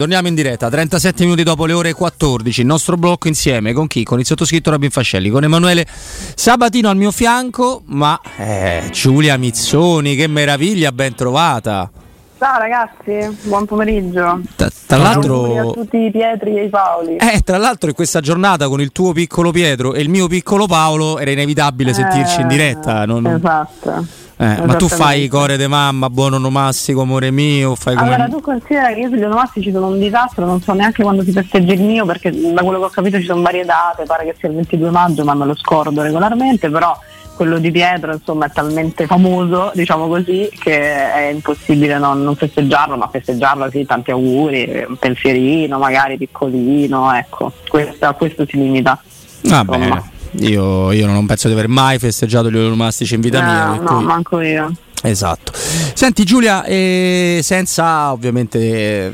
Torniamo in diretta, 37 minuti dopo le ore 14, il nostro blocco insieme con chi? Con il sottoscritto Robin Fascelli, con Emanuele Sabatino al mio fianco, ma eh, Giulia Mizzoni, che meraviglia, ben trovata. Ciao ragazzi, buon pomeriggio. Tra, tra l'altro, a tutti i Pietri e i Paoli. Eh, tra l'altro in questa giornata con il tuo piccolo Pietro e il mio piccolo Paolo era inevitabile sentirci in diretta. Non... Esatto. Eh, ma tu fai core de mamma, buon onomastico, amore mio? Fai come... Allora, tu considera che io sugli onomastici sono un disastro, non so neanche quando si festeggia il mio, perché da quello che ho capito ci sono varie date, pare che sia il 22 maggio, ma me lo scordo regolarmente, però quello di Pietro insomma è talmente famoso, diciamo così, che è impossibile non, non festeggiarlo, ma festeggiarlo sì, tanti auguri, un pensierino, magari piccolino, ecco, questo, a questo si limita. Va bene. Io, io, non penso di aver mai festeggiato gli onomastici in vita no, mia. No, cui... manco io. Esatto. Senti Giulia, eh, senza ovviamente eh,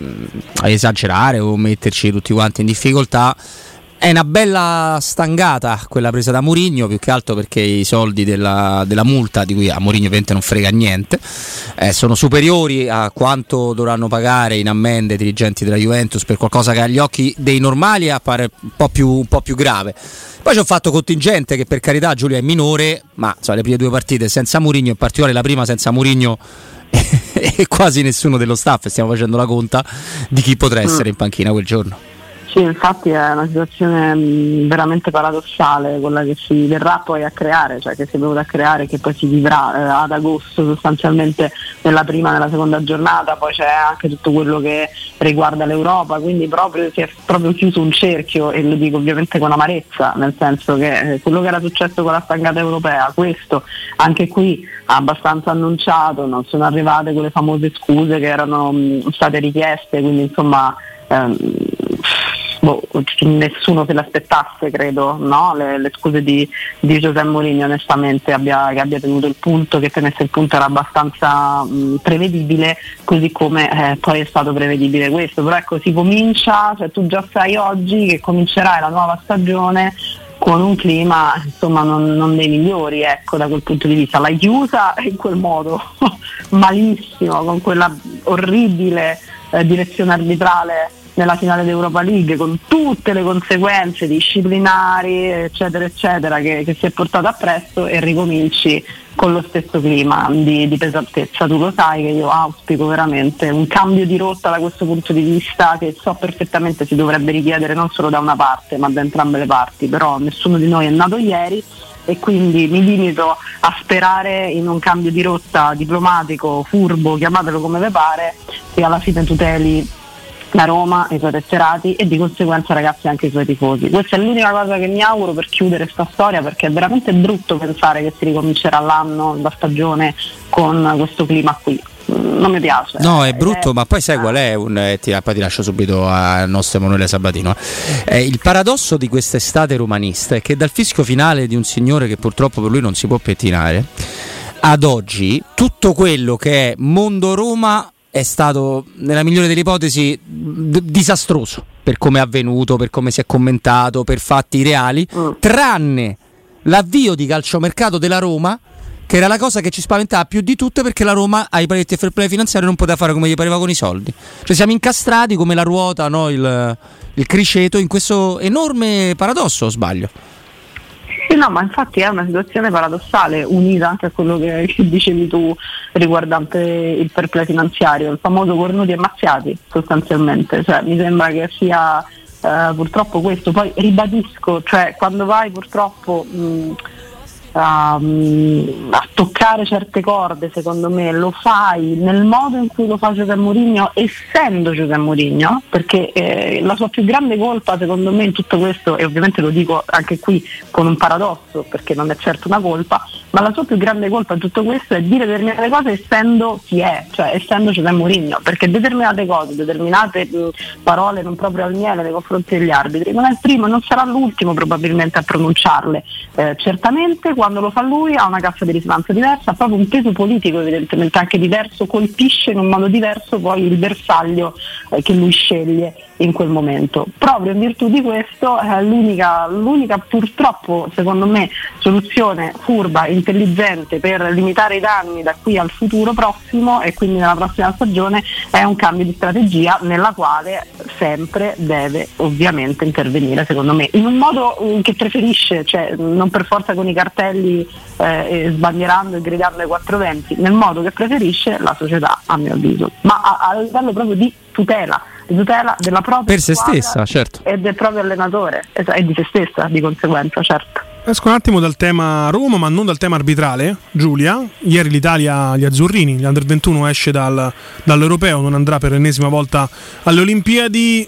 esagerare o metterci tutti quanti in difficoltà, è una bella stangata quella presa da Mourinho, più che altro perché i soldi della, della multa, di cui a Mourinho ovviamente non frega niente, eh, sono superiori a quanto dovranno pagare in ammende i dirigenti della Juventus per qualcosa che agli occhi dei normali appare un po' più, un po più grave. Poi c'è un fatto contingente che per carità Giulia è minore, ma insomma, le prime due partite senza Mourinho, in particolare la prima senza Mourinho e quasi nessuno dello staff, stiamo facendo la conta di chi potrà essere in panchina quel giorno. Sì, infatti è una situazione mh, veramente paradossale quella che si verrà poi a creare, cioè che si è venuta a creare, che poi si vivrà eh, ad agosto sostanzialmente nella prima e nella seconda giornata, poi c'è anche tutto quello che riguarda l'Europa, quindi proprio si è proprio chiuso un cerchio e lo dico ovviamente con amarezza, nel senso che eh, quello che era successo con la stangata europea, questo anche qui abbastanza annunciato, non sono arrivate quelle famose scuse che erano mh, state richieste, quindi insomma ehm, boh, nessuno se l'aspettasse, credo, no? le, le, scuse di, di Giuseppe Mourinho onestamente abbia, che abbia tenuto il punto, che tenesse il punto era abbastanza mh, prevedibile, così come eh, poi è stato prevedibile questo. Però ecco, si comincia, cioè tu già sai oggi che comincerai la nuova stagione con un clima insomma non, non, dei migliori ecco, da quel punto di vista. L'hai chiusa in quel modo malissimo, con quella orribile eh, direzione arbitrale nella finale d'Europa League con tutte le conseguenze disciplinari eccetera eccetera che, che si è portato appresso e ricominci con lo stesso clima di, di, pesantezza. Tu lo sai che io auspico veramente un cambio di rotta da questo punto di vista che so perfettamente si dovrebbe richiedere non solo da una parte ma da entrambe le parti, però nessuno di noi è nato ieri e quindi mi limito a sperare in un cambio di rotta diplomatico, furbo, chiamatelo come vi pare, che alla fine tuteli la Roma, i suoi tesserati e di conseguenza ragazzi anche i suoi tifosi. Questa è l'unica cosa che mi auguro per chiudere questa storia perché è veramente brutto pensare che si ricomincerà l'anno, la stagione con questo clima qui. Mm, non mi piace. No, è brutto, è... ma poi sai qual è? Un, eh, ti, poi ti lascio subito al nostro Emanuele Sabatino. Eh, il paradosso di quest'estate romanista è che dal fischio finale di un signore che purtroppo per lui non si può pettinare, ad oggi tutto quello che è mondo Roma è stato, nella migliore delle ipotesi, d- disastroso per come è avvenuto, per come si è commentato, per fatti reali, mm. tranne l'avvio di calciomercato della Roma, che era la cosa che ci spaventava più di tutte perché la Roma ai paletti e fair play finanziario non poteva fare come gli pareva con i soldi. Cioè siamo incastrati come la ruota, no? il, il criceto, in questo enorme paradosso, o sbaglio? Sì, no, ma infatti è una situazione paradossale, unita anche a quello che, che dicevi tu riguardante il fair finanziario, il famoso cornuti e mazziati sostanzialmente. Cioè, mi sembra che sia eh, purtroppo questo. Poi ribadisco, cioè, quando vai purtroppo. Mh, a, a, toccare certe corde, secondo me, lo fai nel modo in cui lo fa Giuseppe Mourinho, essendo Giuseppe Mourinho, perché eh, la sua più grande colpa, secondo me, in tutto questo, e ovviamente lo dico anche qui con un paradosso, perché non è certo una colpa, ma la sua più grande colpa in tutto questo è dire determinate cose essendo chi è, cioè essendo Giuseppe Mourinho, perché determinate cose, determinate mh, parole non proprio al miele nei confronti degli arbitri, non è il primo non sarà l'ultimo probabilmente a pronunciarle. Eh, certamente quando lo fa lui ha una cassa di risonanza diversa, ha proprio un peso politico evidentemente anche diverso, colpisce in un modo diverso poi il bersaglio eh, che lui sceglie in quel momento. Proprio in virtù di questo eh, l'unica, l'unica purtroppo secondo me soluzione furba, intelligente per limitare i danni da qui al futuro prossimo e quindi nella prossima stagione è un cambio di strategia nella quale sempre deve ovviamente intervenire secondo me in un modo mm, che preferisce, cioè non per forza con i cartelli eh, sbandierando e gridando ai 420, nel modo che preferisce la società a mio avviso, ma a, a livello proprio di tutela di tutela della propria per se stessa, certo. e del proprio allenatore e di se stessa di conseguenza, certo. Esco un attimo dal tema Roma, ma non dal tema arbitrale. Giulia, ieri l'Italia, gli azzurrini, gli under 21 esce dal, dall'europeo, non andrà per l'ennesima volta alle Olimpiadi.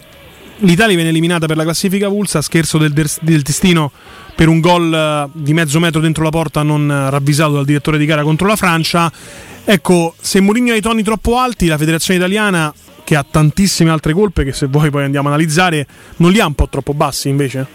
L'Italia viene eliminata per la classifica Vulsa, scherzo del, del destino per un gol eh, di mezzo metro dentro la porta non ravvisato dal direttore di gara contro la Francia. Ecco, se Mourinho ha i toni troppo alti, la federazione italiana che ha tantissime altre colpe che se vuoi poi andiamo a analizzare, non li ha un po' troppo bassi invece?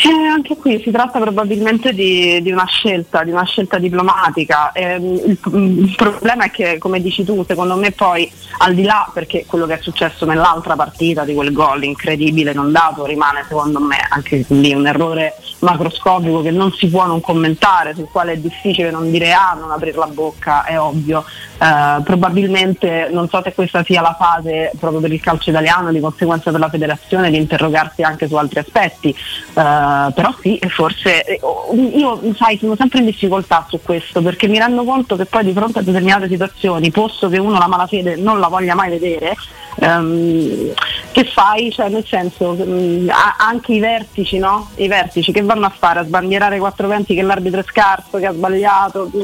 Eh, anche qui si tratta probabilmente di, di, una scelta, di una scelta diplomatica. Eh, il, il, problema è che, come dici tu, secondo me poi al di là, perché quello che è successo nell'altra partita di quel gol incredibile non dato rimane secondo me anche lì un errore macroscopico che non si può non commentare, sul quale è difficile non dire ah, non aprire la bocca, è ovvio. Eh, probabilmente non so se questa sia la fase proprio per il calcio italiano, di conseguenza per la federazione, di interrogarsi anche su altri aspetti. Eh, però sì, forse eh, io sai, sono sempre in difficoltà su questo perché mi rendo conto che poi di fronte a determinate situazioni, posto che uno la malafede non la voglia mai vedere, um, che fai? Cioè, nel senso, um, anche i vertici, no? I vertici che vanno a fare? A sbandierare 420 che l'arbitro è scarso, che ha sbagliato, uh,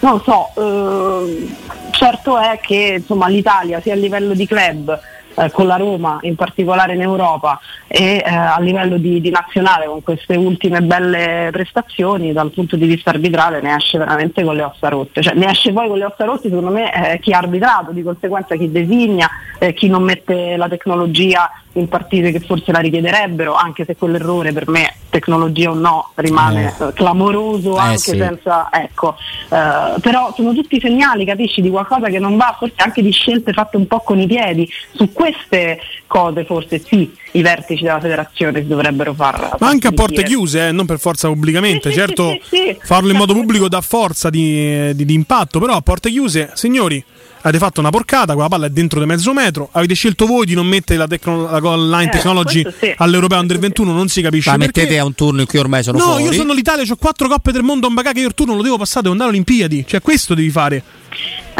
non lo so. Uh, certo è che insomma, l'Italia sia a livello di club eh, con la Roma, in particolare in Europa e eh, a livello di, di, nazionale con queste ultime belle prestazioni dal punto di vista arbitrale ne esce veramente con le ossa rotte, cioè ne esce poi con le ossa rotte secondo me eh, chi ha arbitrato, di conseguenza chi designa, eh, chi non mette la tecnologia in partite che forse la richiederebbero, anche se quell'errore per me, tecnologia o no, rimane eh. clamoroso eh, anche sì. senza, ecco, eh, però sono tutti segnali, capisci, di qualcosa che non va, forse anche di scelte fatte un po' con i piedi, su queste cose forse sì, i vertici della federazione si dovrebbero far. Ma anche a porte chiuse, eh, non per forza pubblicamente, sì, certo sì, farlo in modo pubblico dà forza di, di, di impatto, però a porte chiuse, signori avete fatto una porcata, quella palla è dentro di mezzo metro, avete scelto voi di non mettere la, tecno- la goal line eh, technology sì, all'europeo under 21, non si capisce. Ma mettete a un turno in cui ormai sono no, fuori. No, io sono l'Italia, ho quattro coppe del mondo, un bagà che io il turno lo devo passare, devo andare alle Olimpiadi, cioè questo devi fare.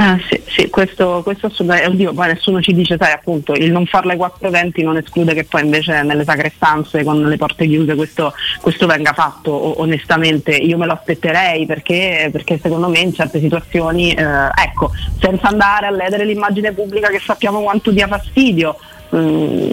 Ah, sì, sì, questo, questo assolutamente, oddio, poi nessuno ci dice, sai, appunto, il non farle 420 non esclude che poi invece nelle sacre stanze con le porte chiuse questo, questo venga fatto, onestamente io me lo aspetterei perché, perché secondo me in certe situazioni, eh, ecco, senza andare a ledere l'immagine pubblica che sappiamo quanto dia fastidio, mh, mm,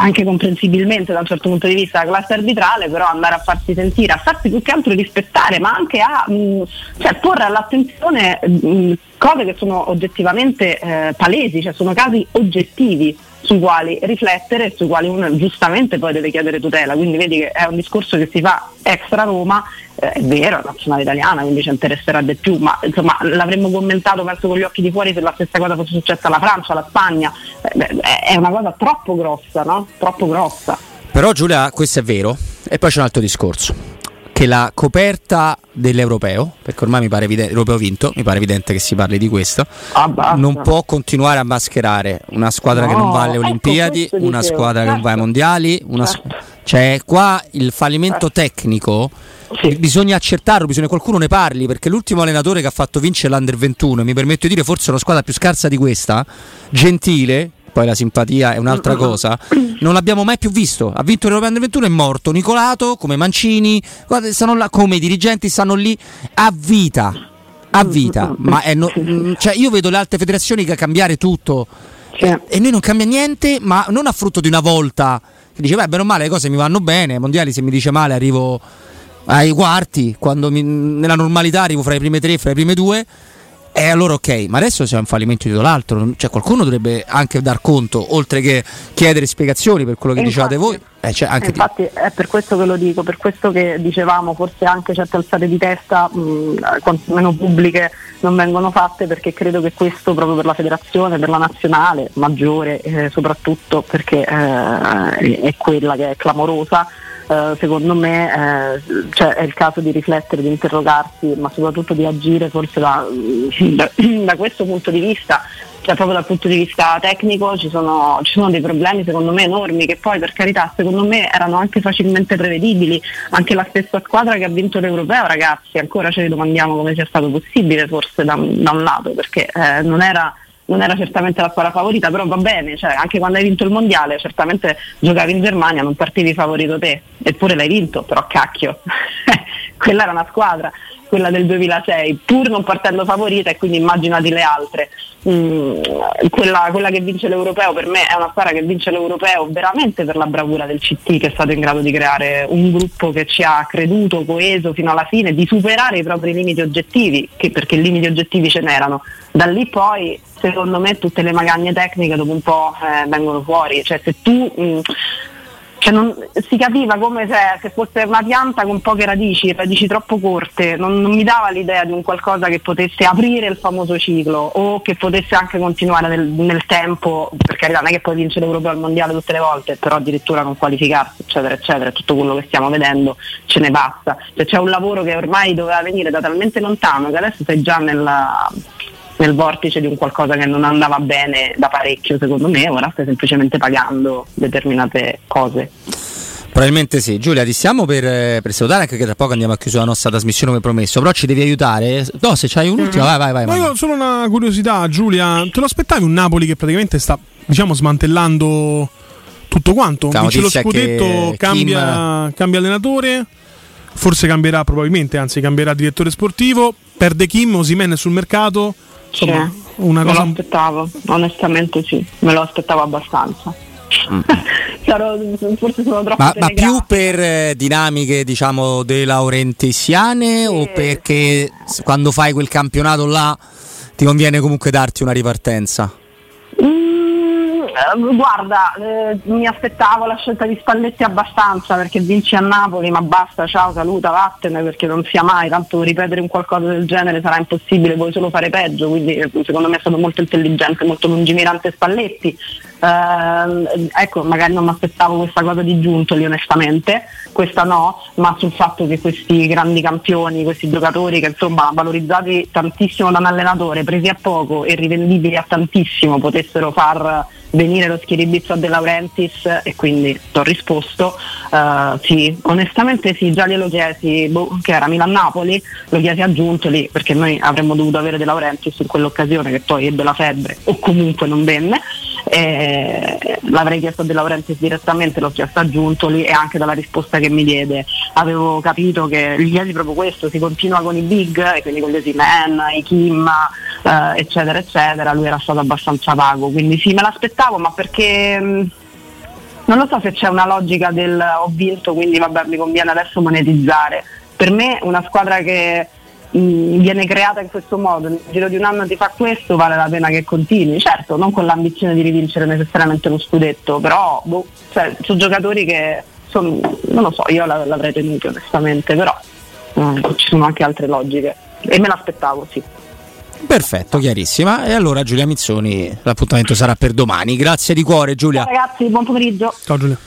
anche comprensibilmente da un certo punto di vista la classe arbitrale, però andare a farsi sentire, a farsi più che altro rispettare, ma anche a mh, mm, cioè, porre all'attenzione mh, mm, cose che sono oggettivamente eh, palesi, cioè sono casi oggettivi sui quali riflettere e sui quali uno giustamente poi deve chiedere tutela. Quindi vedi che è un discorso che si fa extra Roma, eh, è vero, è nazionale italiana, quindi ci interesserà di più, ma insomma l'avremmo commentato penso con gli occhi di fuori se la stessa cosa fosse successa alla Francia, alla Spagna. Eh, è una cosa troppo grossa, no? Troppo grossa. Però Giulia, questo è vero. E poi c'è un altro discorso che la coperta dell'europeo, perché ormai mi pare evidente, l'europeo vinto, mi pare evidente che si parli di questo, ah, non può continuare a mascherare una squadra no, che non va alle ecco, Olimpiadi, una squadra certo. che non va ai certo. mondiali, certo. cioè qua il fallimento certo. tecnico sì. bisogna accertarlo, bisogna che qualcuno ne parli, perché l'ultimo allenatore che ha fatto vincere l'Under 21, mi permetto di dire forse una squadra più scarsa di questa, Gentile, poi la simpatia è un'altra cosa, non l'abbiamo mai più visto. Ha vinto l'Europa Under 21, è morto. Nicolato, come Mancini, guarda, stanno là, come i dirigenti stanno lì a vita. A vita, ma no, mm, cioè io vedo le altre federazioni che cambiare tutto e noi non cambia niente, ma non a frutto di una volta che dice, beh, bene o male le cose mi vanno bene, mondiali se mi dice male arrivo ai quarti, quando mi, nella normalità arrivo fra i prime tre, fra i prime due. E allora ok, ma adesso siamo in fallimento di l'altro, cioè qualcuno dovrebbe anche dar conto, oltre che chiedere spiegazioni per quello che infatti, dicevate voi. Eh, cioè infatti ti... è per questo che lo dico, per questo che dicevamo, forse anche certe alzate di testa, mh, meno pubbliche, non vengono fatte perché credo che questo proprio per la federazione, per la nazionale, maggiore eh, soprattutto perché eh, è quella che è clamorosa, eh, secondo me eh, cioè è il caso di riflettere, di interrogarsi, ma soprattutto di agire forse da, da, da questo punto di vista. Cioè proprio dal punto di vista tecnico ci sono, ci sono, dei problemi secondo me enormi che poi per carità secondo me erano anche facilmente prevedibili, anche la stessa squadra che ha vinto l'Europeo ragazzi ancora ne domandiamo come sia stato possibile forse da, da un lato perché eh, non era non era certamente la squadra favorita, però va bene, cioè, anche quando hai vinto il mondiale, certamente giocavi in Germania, non partivi favorito te, eppure l'hai vinto, però cacchio, quella era una squadra quella del 2006, pur non partendo favorita e quindi immaginati le altre. Mm, quella, quella, che vince l'Europeo per me è una squadra che vince l'Europeo veramente per la bravura del CT che è stato in grado di creare un gruppo che ci ha creduto, coeso fino alla fine, di superare i propri limiti oggettivi, che, perché limiti oggettivi ce n'erano. Da lì poi secondo me tutte le magagne tecniche dopo un po' eh, vengono fuori, cioè se tu... Mh, mm, cioè non, si capiva come se, se, fosse una pianta con poche radici, radici troppo corte, non, non, mi dava l'idea di un qualcosa che potesse aprire il famoso ciclo o che potesse anche continuare nel, nel tempo, per carità non è che puoi vincere l'Europeo al Mondiale tutte le volte, però addirittura non qualificarsi, eccetera, eccetera, tutto quello che stiamo vedendo ce ne basta. Cioè, c'è un lavoro che ormai doveva venire da talmente lontano che adesso sei già nella nel vortice di un qualcosa che non andava bene da parecchio secondo me, ora stai semplicemente pagando determinate cose. Probabilmente sì. Giulia, ti stiamo per, eh, per salutare anche che tra poco andiamo a chiudere la nostra trasmissione come promesso, però ci devi aiutare. No, se c'hai un'ultima, mm-hmm. vai, vai, vai. Ma io ho solo una curiosità, Giulia, te lo aspettavi un Napoli che praticamente sta, diciamo, smantellando tutto quanto? Vince lo scudetto, cambia, Kim... cambia allenatore, forse cambierà probabilmente, anzi cambierà direttore sportivo, perde Kim, Osimen sul mercato Insomma, sì, una cosa... Me lo aspettavo, onestamente sì, me lo aspettavo abbastanza. Mm. Sarò, forse sono troppo ma, ma, più per eh, dinamiche diciamo de laurentisiane sì. o perché quando fai quel campionato là ti conviene comunque darti una ripartenza? Eh, guarda, eh, mi aspettavo la scelta di Spalletti abbastanza perché vinci a Napoli, ma basta, ciao, saluta, vattene perché non sia mai, tanto ripetere un qualcosa del genere sarà impossibile, puoi solo fare peggio, quindi eh, secondo me è stato molto intelligente, molto lungimirante Spalletti. Eh, ecco, magari non mi aspettavo questa cosa di Giuntoli onestamente, questa no, ma sul fatto che questi grandi campioni, questi giocatori che insomma valorizzati tantissimo da un allenatore, presi a poco e rivendibili a tantissimo, potessero far venire lo schiribizzo a De Laurentiis e quindi ti ho risposto uh, sì, onestamente sì, già glielo chiesi boh, che era Milan-Napoli, lo chiesi a Giuntoli perché noi avremmo dovuto avere De Laurentiis in quell'occasione che poi ebbe la febbre o comunque non venne eh, l'avrei chiesto a De Laurentiis direttamente, l'ho chiesto a Giuntoli e anche dalla risposta che mi diede. Avevo capito che gli chiesi proprio questo, si continua con i big, e quindi con gli Osimen, i Kim, eh, eccetera, eccetera, lui era stato abbastanza vago, quindi sì, me l'aspettavo, ma perché... Mh, mm, non lo so se c'è una logica del ho vinto, quindi vabbè mi conviene adesso monetizzare. Per me una squadra che Mm, viene creata in questo modo, nel giro di un anno ti fa questo, vale la pena che continui. Certo, non con l'ambizione di rivincere necessariamente lo scudetto, però boh, cioè, sono giocatori che sono, non lo so, io l'avrei tenuto onestamente, però eh, ci sono anche altre logiche e me l'aspettavo, sì. Perfetto, chiarissima. E allora Giulia Mizzoni, l'appuntamento sarà per domani. Grazie di cuore Giulia. Ciao ragazzi, buon pomeriggio. Ciao Giulia.